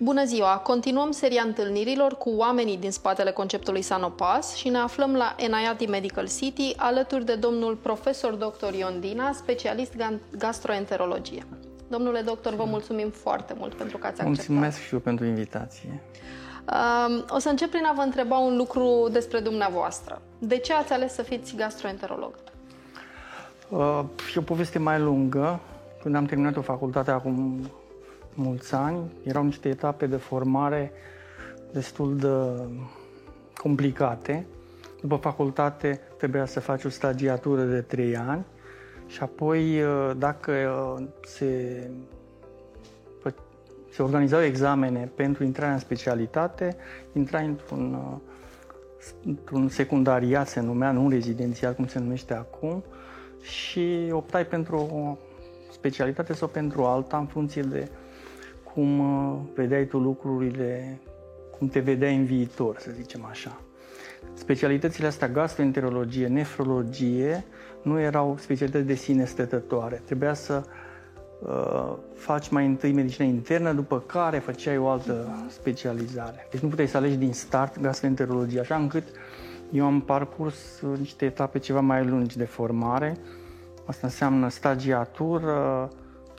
Bună ziua! Continuăm seria întâlnirilor cu oamenii din spatele conceptului Sanopas și ne aflăm la Enayati Medical City alături de domnul profesor dr. Ion Dina, specialist gastroenterologie. Domnule doctor, vă mulțumim foarte mult pentru că ați acceptat. Mulțumesc și eu pentru invitație. O să încep prin a vă întreba un lucru despre dumneavoastră. De ce ați ales să fiți gastroenterolog? Uh, e o poveste mai lungă. Când am terminat o facultate acum mulți ani, erau niște etape de formare destul de complicate. După facultate trebuia să faci o stagiatură de trei ani și apoi uh, dacă uh, se, se organizau examene pentru intrarea în specialitate, intrai într-un, uh, într-un secundariat, se numea, nu rezidențial, cum se numește acum, și optai pentru o specialitate sau pentru alta în funcție de cum vedeai tu lucrurile, cum te vedeai în viitor, să zicem așa. Specialitățile astea, gastroenterologie, nefrologie, nu erau specialități de sine stătătoare. Trebuia să uh, faci mai întâi medicină internă, după care făceai o altă specializare. Deci nu puteai să alegi din start gastroenterologie, așa încât eu am parcurs niște etape ceva mai lungi de formare. Asta înseamnă stagiatură,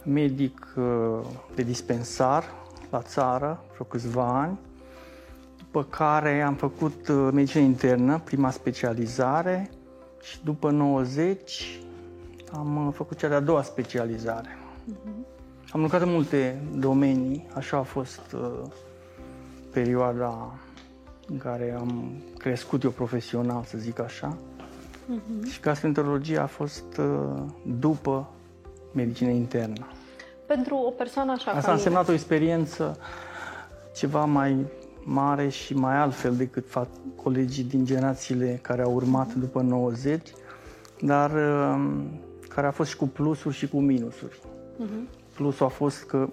medic uh, de dispensar la țară, vreo câțiva ani, după care am făcut uh, medicină internă, prima specializare, și după 90 am uh, făcut cea de-a doua specializare. Uh-huh. Am lucrat în multe domenii, așa a fost uh, perioada în care am crescut eu profesional, să zic așa. Uh-huh. Și gastroenterologia a fost uh, după medicină internă. Pentru o persoană așa Asta a însemnat o experiență ceva mai mare și mai altfel decât colegii din generațiile care au urmat după 90, dar um, care a fost și cu plusuri și cu minusuri. Uh-huh. Plusul a fost că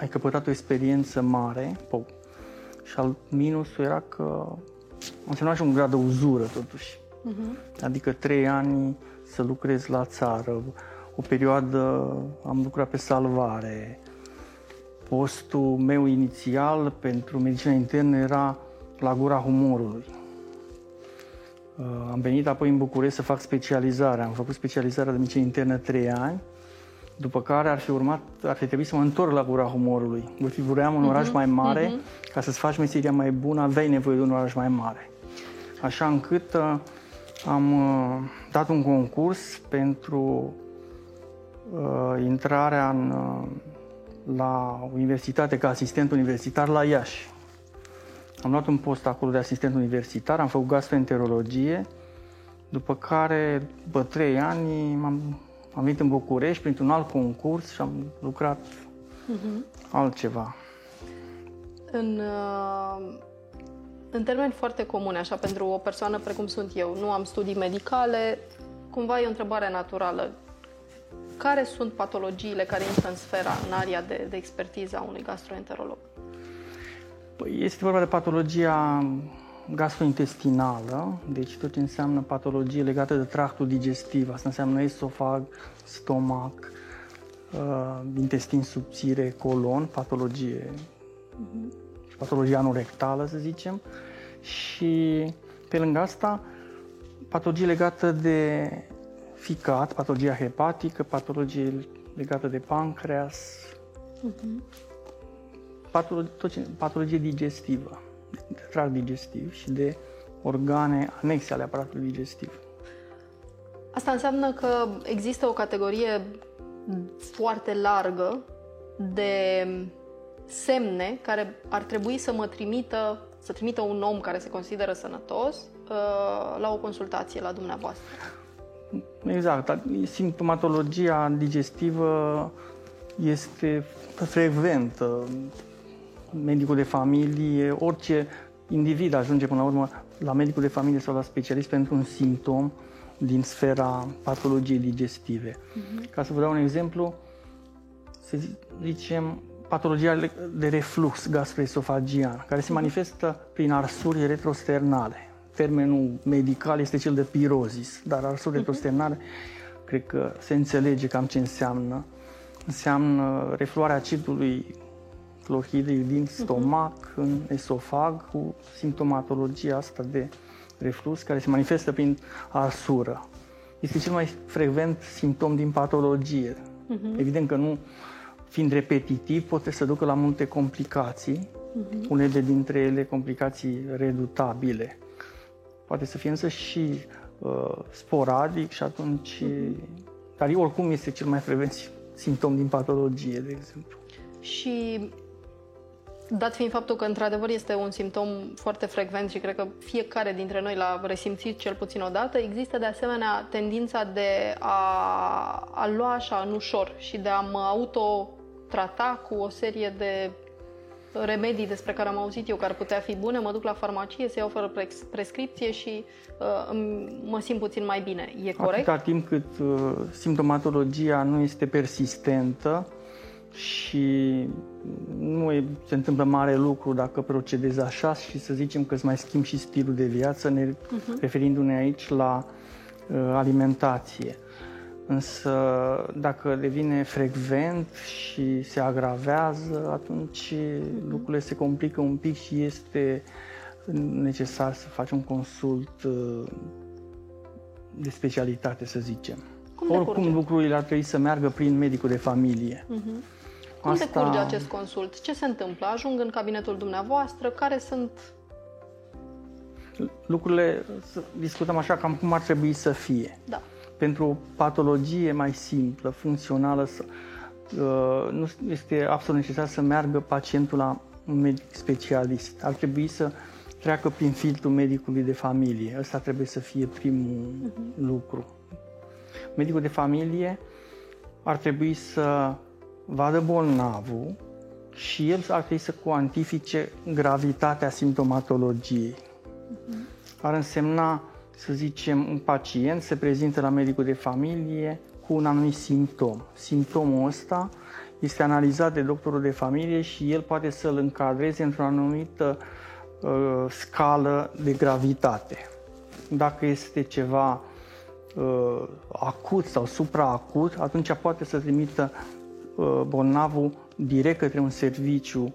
ai căpătat o experiență mare și al minusul era că însemna și un grad de uzură totuși. Uh-huh. Adică trei ani să lucrezi la țară, o perioadă am lucrat pe salvare, Postul meu inițial pentru medicină internă era la gura humorului. Uh, am venit apoi în București să fac specializarea. Am făcut specializarea de medicină internă trei ani, după care ar fi urmat, ar fi trebuit să mă întorc la gura humorului. Voi fi vreau un oraș uh-huh, mai mare, uh-huh. ca să-ți faci meseria mai bună, aveai nevoie de un oraș mai mare. Așa încât uh, am uh, dat un concurs pentru uh, intrarea în uh, la universitate ca asistent universitar la Iași. Am luat un post acolo de asistent universitar, am făcut gastroenterologie, după care, după trei ani, m-am, am venit în București printr-un alt concurs și am lucrat uh-huh. altceva. În, uh, în termeni foarte comune, așa, pentru o persoană precum sunt eu, nu am studii medicale, cumva e o întrebare naturală care sunt patologiile care intră în sfera, în aria de, de expertiză a unui gastroenterolog? Păi este vorba de patologia gastrointestinală, deci tot ce înseamnă patologie legată de tractul digestiv, asta înseamnă esofag, stomac, uh, intestin subțire, colon, patologie, uh-huh. patologia anurectală, să zicem, și pe lângă asta, patologie legată de ficat, patologia hepatică, patologie legată de pancreas, uh-huh. patologie, tot ce, patologie digestivă, de tract digestiv și de organe anexe ale aparatului digestiv. Asta înseamnă că există o categorie foarte largă de semne care ar trebui să mă trimită, să trimită un om care se consideră sănătos uh, la o consultație la dumneavoastră. Exact. Simptomatologia digestivă este frecventă. Medicul de familie, orice individ ajunge până la urmă la medicul de familie sau la specialist pentru un simptom din sfera patologiei digestive. Uh-huh. Ca să vă dau un exemplu, să zicem patologia de reflux gastroesofagian, care se manifestă prin arsuri retrosternale termenul medical este cel de pirozis, dar arsul retrosternare uh-huh. cred că se înțelege cam ce înseamnă. Înseamnă refluarea acidului clohidric din stomac uh-huh. în esofag cu simptomatologia asta de reflux care se manifestă prin arsură. Este cel mai frecvent simptom din patologie. Uh-huh. Evident că nu, fiind repetitiv, poate să ducă la multe complicații, uh-huh. unele dintre ele complicații redutabile. Poate să fie însă și uh, sporadic și atunci... Uh-huh. Dar oricum este cel mai frecvent simptom din patologie, de exemplu. Și Dat fiind faptul că, într-adevăr, este un simptom foarte frecvent și cred că fiecare dintre noi l-a resimțit cel puțin o dată, există de asemenea tendința de a, a lua așa în ușor și de a mă autotrata cu o serie de remedii despre care am auzit eu că ar putea fi bune, mă duc la farmacie, se oferă prescripție și uh, mă simt puțin mai bine. E corect? Atâta timp cât uh, simptomatologia nu este persistentă, și nu e, se întâmplă mare lucru dacă procedezi așa și să zicem că îți mai schimbi și stilul de viață, ne uh-huh. referindu-ne aici la uh, alimentație. Însă dacă devine frecvent și se agravează, atunci uh-huh. lucrurile se complică un pic și este necesar să faci un consult uh, de specialitate, să zicem. Cum Oricum lucrurile ar trebui să meargă prin medicul de familie. Uh-huh. Cum Asta... decurge acest consult? Ce se întâmplă? Ajung în cabinetul dumneavoastră? Care sunt lucrurile, să discutăm așa cam cum ar trebui să fie. Da. Pentru o patologie mai simplă, funcțională, să, uh, nu este absolut necesar să meargă pacientul la un medic specialist. Ar trebui să treacă prin filtrul medicului de familie. Ăsta trebuie să fie primul uh-huh. lucru. Medicul de familie ar trebui să vadă bolnavul și el ar trebui să cuantifice gravitatea simptomatologiei. Uh-huh. Ar însemna, să zicem, un pacient se prezintă la medicul de familie cu un anumit simptom. Simptomul ăsta este analizat de doctorul de familie și el poate să-l încadreze într-o anumită uh, scală de gravitate. Dacă este ceva uh, acut sau supraacut, atunci poate să trimită Uh, bolnavul direct către un serviciu uh,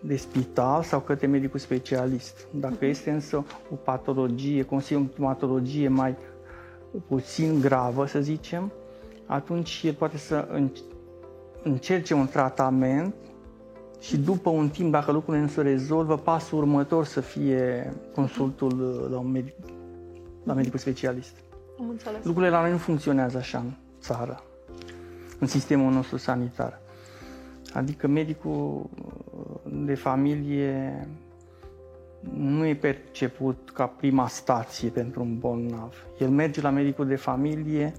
de spital sau către medicul specialist. Dacă uh-huh. este însă o patologie, o simptomatologie mai puțin gravă, să zicem, atunci el poate să încerce un tratament și după un timp, dacă lucrurile nu se rezolvă, pasul următor să fie consultul uh, la un medic, la medicul specialist. Am înțeles. Lucrurile la noi nu funcționează așa în țară în sistemul nostru sanitar. Adică medicul de familie nu e perceput ca prima stație pentru un bolnav. El merge la medicul de familie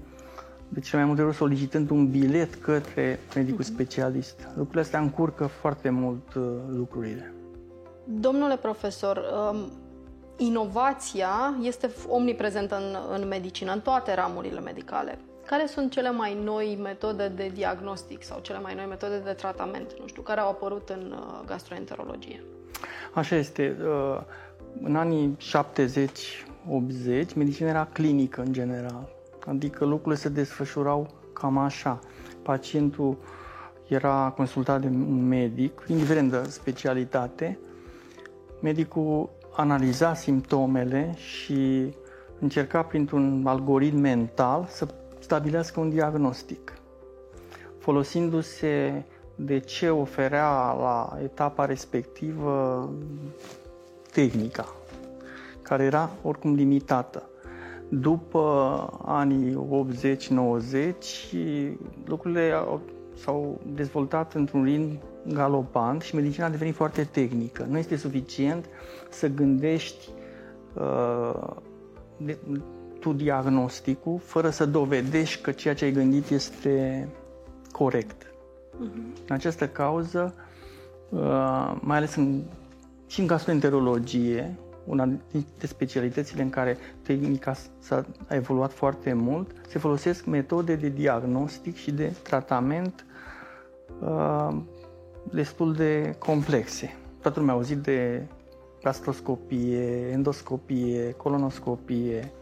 de cele mai multe ori solicitând un bilet către medicul specialist. Lucrurile astea încurcă foarte mult uh, lucrurile. Domnule profesor, um, inovația este omniprezentă în, în medicină, în toate ramurile medicale. Care sunt cele mai noi metode de diagnostic sau cele mai noi metode de tratament, nu știu, care au apărut în uh, gastroenterologie? Așa este. Uh, în anii 70-80, medicina era clinică în general. Adică lucrurile se desfășurau cam așa. Pacientul era consultat de un medic, indiferent de specialitate. Medicul analiza simptomele și încerca printr-un algoritm mental să stabilească un diagnostic, folosindu-se de ce oferea la etapa respectivă tehnica, care era oricum limitată. După anii 80-90, lucrurile s-au dezvoltat într-un ritm galopant și medicina a devenit foarte tehnică. Nu este suficient să gândești uh, de, tu diagnosticul fără să dovedești că ceea ce ai gândit este corect. Uh-huh. În această cauză, uh, mai ales în, și în gastroenterologie, una dintre specialitățile în care tehnica s-a evoluat foarte mult, se folosesc metode de diagnostic și de tratament uh, destul de complexe. Toată lumea a auzit de gastroscopie, endoscopie, colonoscopie,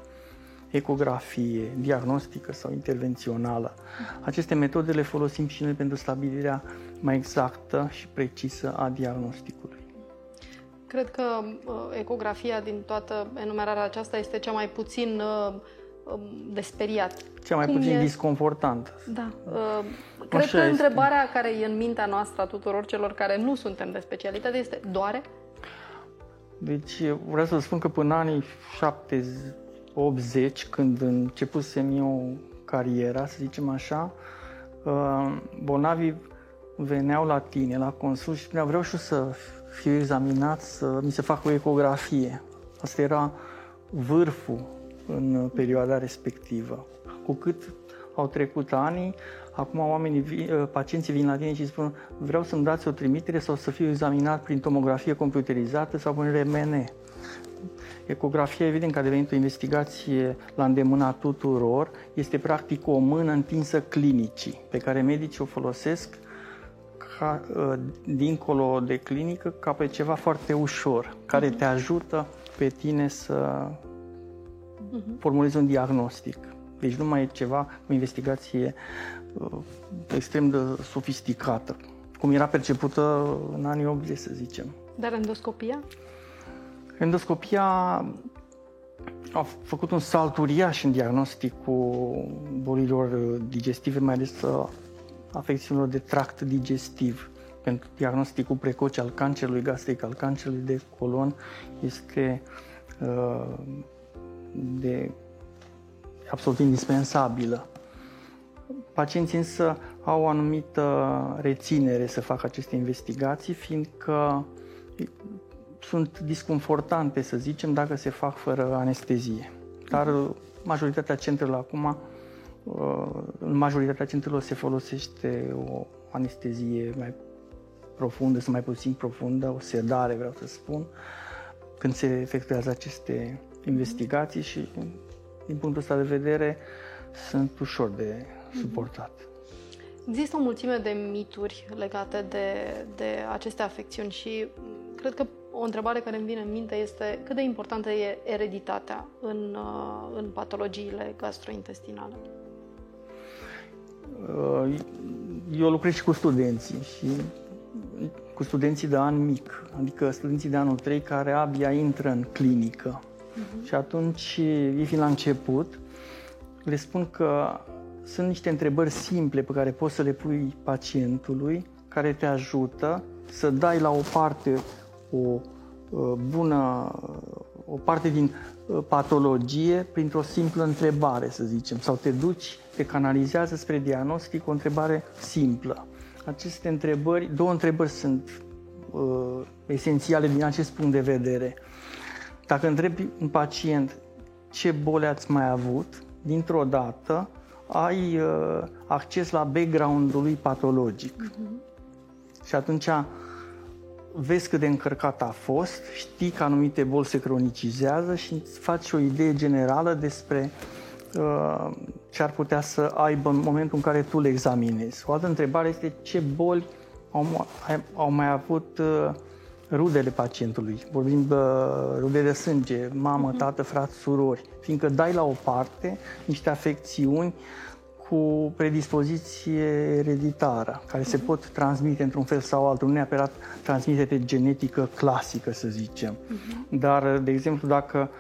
ecografie, diagnostică sau intervențională. Aceste metode le folosim și noi pentru stabilirea mai exactă și precisă a diagnosticului. Cred că uh, ecografia din toată enumerarea aceasta este cea mai puțin uh, um, de speriat. Cea mai Cum puțin e... disconfortantă. Da. Uh, cred Așa că este. întrebarea care e în mintea noastră a tuturor celor care nu suntem de specialitate este doare? Deci vreau să spun că până anii 70-80, când începusem eu cariera, să zicem așa, uh, bolnavii veneau la tine, la consult și spuneau, vreau și să fiu examinat, să mi se facă o ecografie. Asta era vârful în perioada respectivă. Cu cât au trecut ani, acum oamenii, ă, pacienții vin la tine și spun vreau să-mi dați o trimitere sau să fiu examinat prin tomografie computerizată sau prin RMN. Ecografia, evident că a devenit o investigație la îndemâna tuturor, este practic o mână întinsă clinicii, pe care medicii o folosesc ca, ă, dincolo de clinică ca pe ceva foarte ușor, care te ajută pe tine să mhm. formulezi un diagnostic. Deci nu mai e ceva, o investigație uh, extrem de sofisticată, cum era percepută în anii 80, să zicem. Dar endoscopia? Endoscopia a făcut un salt uriaș în diagnosticul bolilor digestive, mai ales uh, afecțiunilor de tract digestiv. Pentru diagnosticul precoce al cancerului gastric, al cancerului de colon, este uh, de absolut indispensabilă. Pacienții însă au o anumită reținere să facă aceste investigații, fiindcă sunt disconfortante, să zicem, dacă se fac fără anestezie. Dar majoritatea centrelor acum, în majoritatea centrelor se folosește o anestezie mai profundă sau mai puțin profundă, o sedare, vreau să spun, când se efectuează aceste investigații și din punctul ăsta de vedere, sunt ușor de suportat. Există o mulțime de mituri legate de, de aceste afecțiuni și cred că o întrebare care îmi vine în minte este cât de importantă e ereditatea în, uh, în patologiile gastrointestinale? Uh, eu lucrez și cu studenții și cu studenții de an mic, adică studenții de anul 3 care abia intră în clinică. Uh-huh. Și atunci, ei fiind la început, le spun că sunt niște întrebări simple pe care poți să le pui pacientului, care te ajută să dai la o parte o uh, bună, o parte din uh, patologie printr-o simplă întrebare, să zicem, sau te duci, te canalizează spre diagnostic o întrebare simplă. Aceste întrebări, două întrebări sunt uh, esențiale din acest punct de vedere. Dacă întrebi un pacient ce boli ați mai avut, dintr-o dată ai uh, acces la background-ul lui patologic. Uh-huh. Și atunci vezi cât de încărcat a fost, știi că anumite boli se cronicizează și îți faci o idee generală despre uh, ce ar putea să aibă în momentul în care tu le examinezi. O altă întrebare este ce boli au, au mai avut uh, rudele pacientului, vorbim de rude de sânge, mamă, uh-huh. tată, frat, surori, fiindcă dai la o parte niște afecțiuni cu predispoziție ereditară, care uh-huh. se mhm. pot transmite într-un fel sau altul, nu neapărat transmitere genetică clasică, să zicem. Uh-huh. Dar, de exemplu, dacă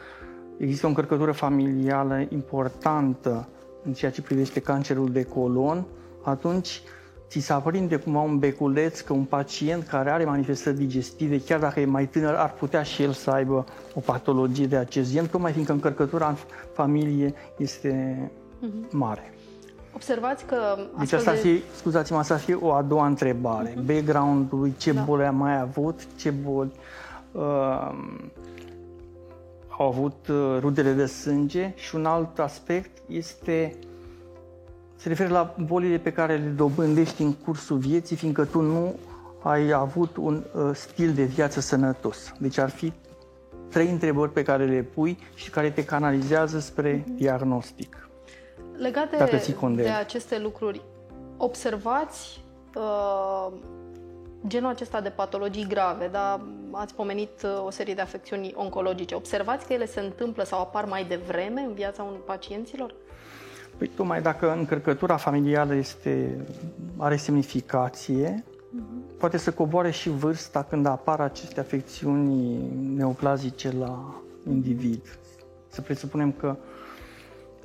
există o încărcătură familială importantă în ceea ce privește cancerul de colon, atunci ți se aprinde cumva un beculeț că un pacient care are manifestări digestive, chiar dacă e mai tânăr, ar putea și el să aibă o patologie de acest gen, tocmai fiindcă încărcătura în familie este uh-huh. mare. Observați că... Deci asta de... fi, scuzați-mă, asta fi o a doua întrebare. Uh-huh. Background-ului, ce da. boli a mai avut, ce boli uh, au avut uh, rudele de sânge și un alt aspect este se referă la bolile pe care le dobândești în cursul vieții, fiindcă tu nu ai avut un uh, stil de viață sănătos. Deci ar fi trei întrebări pe care le pui și care te canalizează spre mm-hmm. diagnostic. Legate de, de aceste lucruri, observați uh, genul acesta de patologii grave, dar ați pomenit uh, o serie de afecțiuni oncologice. Observați că ele se întâmplă sau apar mai devreme în viața unor pacienților? Păi tocmai dacă încărcătura familială este, are semnificație, uh-huh. poate să coboare și vârsta când apar aceste afecțiuni neoplazice la individ. Să presupunem că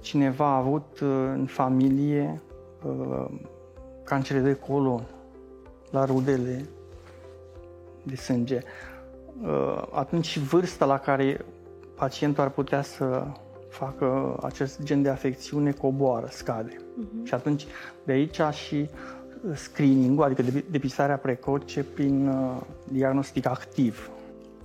cineva a avut uh, în familie uh, cancere de colon la rudele de sânge. Uh, atunci vârsta la care pacientul ar putea să facă acest gen de afecțiune coboară, scade. Uh-huh. Și atunci de aici și screening adică depistarea precoce prin diagnostic activ.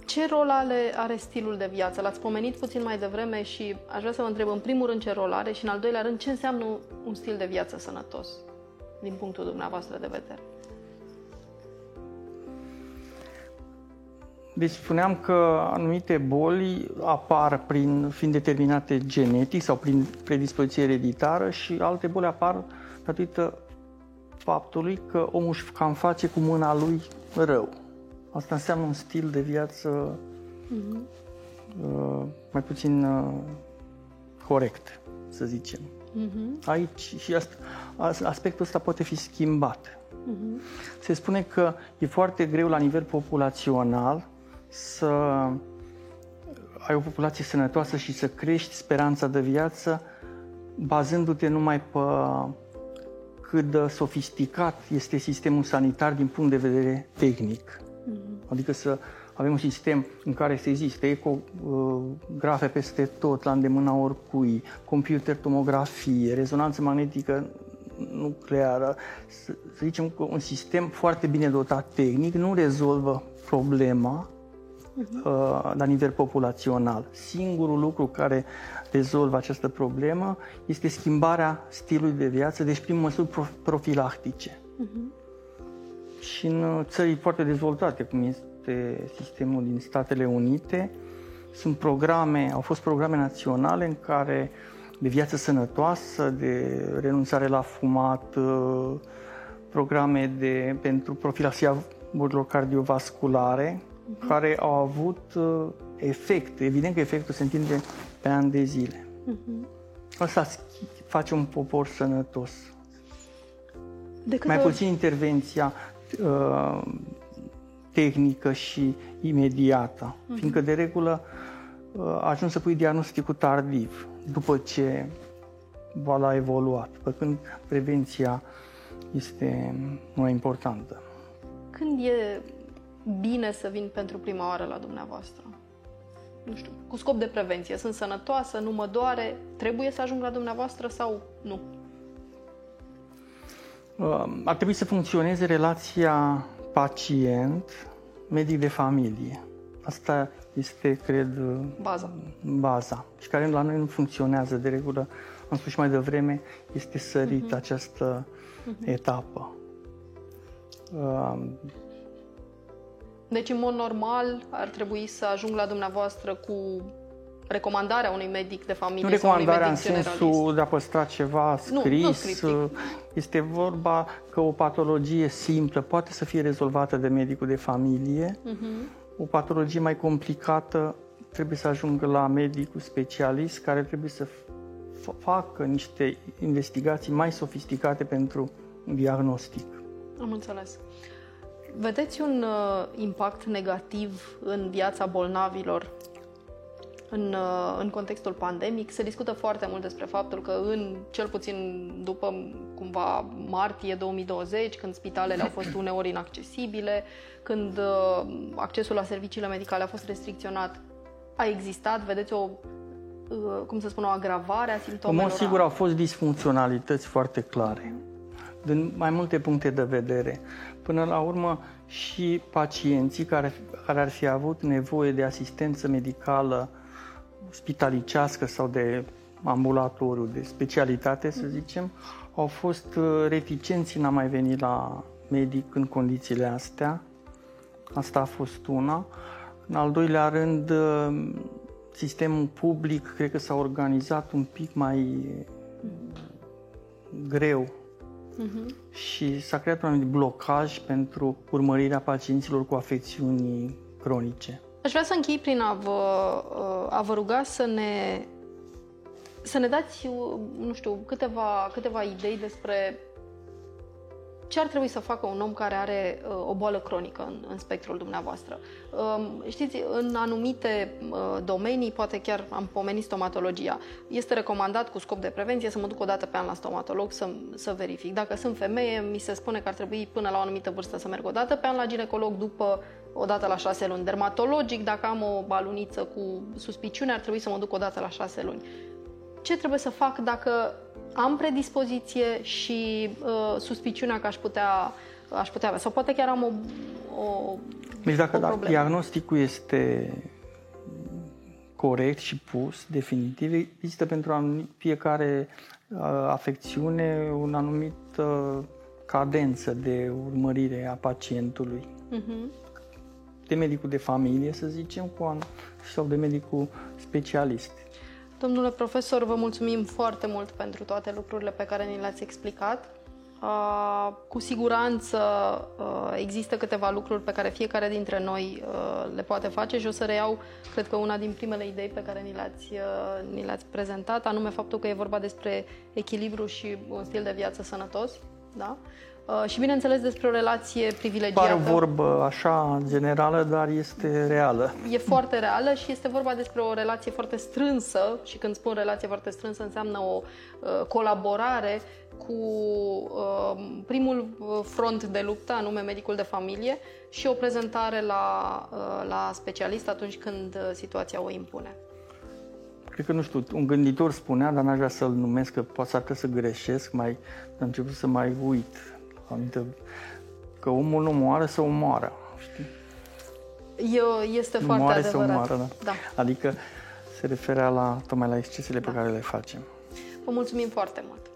Ce rol are, are stilul de viață? L-ați pomenit puțin mai devreme și aș vrea să vă întreb în primul rând ce rol are și în al doilea rând ce înseamnă un stil de viață sănătos din punctul dumneavoastră de vedere. Deci spuneam că anumite boli apar prin fiind determinate genetic sau prin predispoziție ereditară și alte boli apar datorită faptului că omul își cam face cu mâna lui rău. Asta înseamnă un stil de viață uh-huh. uh, mai puțin uh, corect, să zicem. Uh-huh. Aici și asta, aspectul ăsta poate fi schimbat. Uh-huh. Se spune că e foarte greu la nivel populațional să ai o populație sănătoasă și să crești speranța de viață bazându-te numai pe cât de sofisticat este sistemul sanitar din punct de vedere tehnic. Mm-hmm. Adică să avem un sistem în care să existe ecografe peste tot, la îndemâna oricui, computer tomografie, rezonanță magnetică nucleară, să, să zicem că un sistem foarte bine dotat tehnic nu rezolvă problema uh-huh. uh, la nivel populațional. Singurul lucru care rezolvă această problemă este schimbarea stilului de viață, deci prin măsuri profilactice. Uh-huh și în uh, țări foarte dezvoltate, cum este sistemul din Statele Unite, sunt programe, au fost programe naționale în care de viață sănătoasă, de renunțare la fumat, uh, programe de, pentru profilaxia bolilor cardiovasculare, uh-huh. care au avut uh, efect. Evident că efectul se întinde pe ani de zile. Uh-huh. Asta face un popor sănătos. De Mai puțin intervenția uh, tehnică și imediată, uh-huh. fiindcă de regulă uh, ajungi să pui diagnosticul tardiv, după ce boala a evoluat, pe când prevenția este mai importantă. Când e bine să vin pentru prima oară la dumneavoastră? Nu știu, cu scop de prevenție. Sunt sănătoasă, nu mă doare, trebuie să ajung la dumneavoastră sau nu? Uh, ar trebui să funcționeze relația pacient-medic de familie. Asta este, cred, baza. baza și care la noi nu funcționează de regulă. Am spus și mai devreme, este sărit uh-huh. această uh-huh. etapă. Uh, deci, în mod normal, ar trebui să ajung la dumneavoastră cu recomandarea unui medic de familie Nu recomandarea în sensul de a păstra ceva scris. Nu, nu este vorba că o patologie simplă poate să fie rezolvată de medicul de familie. Uh-huh. O patologie mai complicată trebuie să ajungă la medicul specialist care trebuie să facă niște investigații mai sofisticate pentru diagnostic. Am înțeles. Vedeți un uh, impact negativ în viața bolnavilor în, uh, în contextul pandemic. Se discută foarte mult despre faptul că în, cel puțin după cumva martie 2020, când spitalele au fost uneori inaccesibile, când uh, accesul la serviciile medicale a fost restricționat, a existat, vedeți, o uh, cum să spun, o agravare a simptomelor? În mod sigur au fost disfuncționalități foarte clare, din mai multe puncte de vedere. Până la urmă, și pacienții care, care ar fi avut nevoie de asistență medicală spitalicească sau de ambulatoriu, de specialitate, să zicem, au fost uh, reticenți în a mai veni la medic în condițiile astea. Asta a fost una. În al doilea rând, uh, sistemul public cred că s-a organizat un pic mai greu uh-huh. și s-a creat un anumit blocaj pentru urmărirea pacienților cu afecțiuni cronice. Aș vrea să închei prin a vă, a vă ruga să ne, să ne dați, nu știu, câteva, câteva idei despre ce ar trebui să facă un om care are uh, o boală cronică în, în spectrul dumneavoastră? Um, știți, în anumite uh, domenii, poate chiar am pomenit stomatologia, este recomandat cu scop de prevenție să mă duc o dată pe an la stomatolog să, să verific. Dacă sunt femeie, mi se spune că ar trebui până la o anumită vârstă să merg o dată pe an la ginecolog după o dată la șase luni. Dermatologic, dacă am o baluniță cu suspiciune, ar trebui să mă duc o dată la șase luni. Ce trebuie să fac dacă am predispoziție și uh, suspiciunea că aș putea, aș putea avea. Sau poate chiar am o, o Deci dacă, dacă diagnosticul este corect și pus, definitiv, există pentru fiecare uh, afecțiune un anumit uh, cadență de urmărire a pacientului. Uh-huh. De medicul de familie, să zicem, cu sau de medicul specialist. Domnule profesor, vă mulțumim foarte mult pentru toate lucrurile pe care ni le-ați explicat. Uh, cu siguranță uh, există câteva lucruri pe care fiecare dintre noi uh, le poate face și o să reiau, cred că una din primele idei pe care ni le-ați, ni le-ați prezentat, anume faptul că e vorba despre echilibru și un stil de viață sănătos. Da? Uh, și bineînțeles despre o relație privilegiată. Pare o vorbă așa generală, dar este reală. E foarte reală și este vorba despre o relație foarte strânsă și când spun relație foarte strânsă înseamnă o uh, colaborare cu uh, primul front de luptă, anume medicul de familie și o prezentare la, la specialist atunci când situația o impune. Cred că, nu știu, un gânditor spunea, dar n-aș vrea să-l numesc, că poate să să greșesc, mai am început să mai uit Adică că omul nu moare să omoară. Știi? Eu, este nu foarte moare adevărat. să omoară, da. da. Adică se referea la, tocmai la excesele da. pe care le facem. Vă mulțumim foarte mult!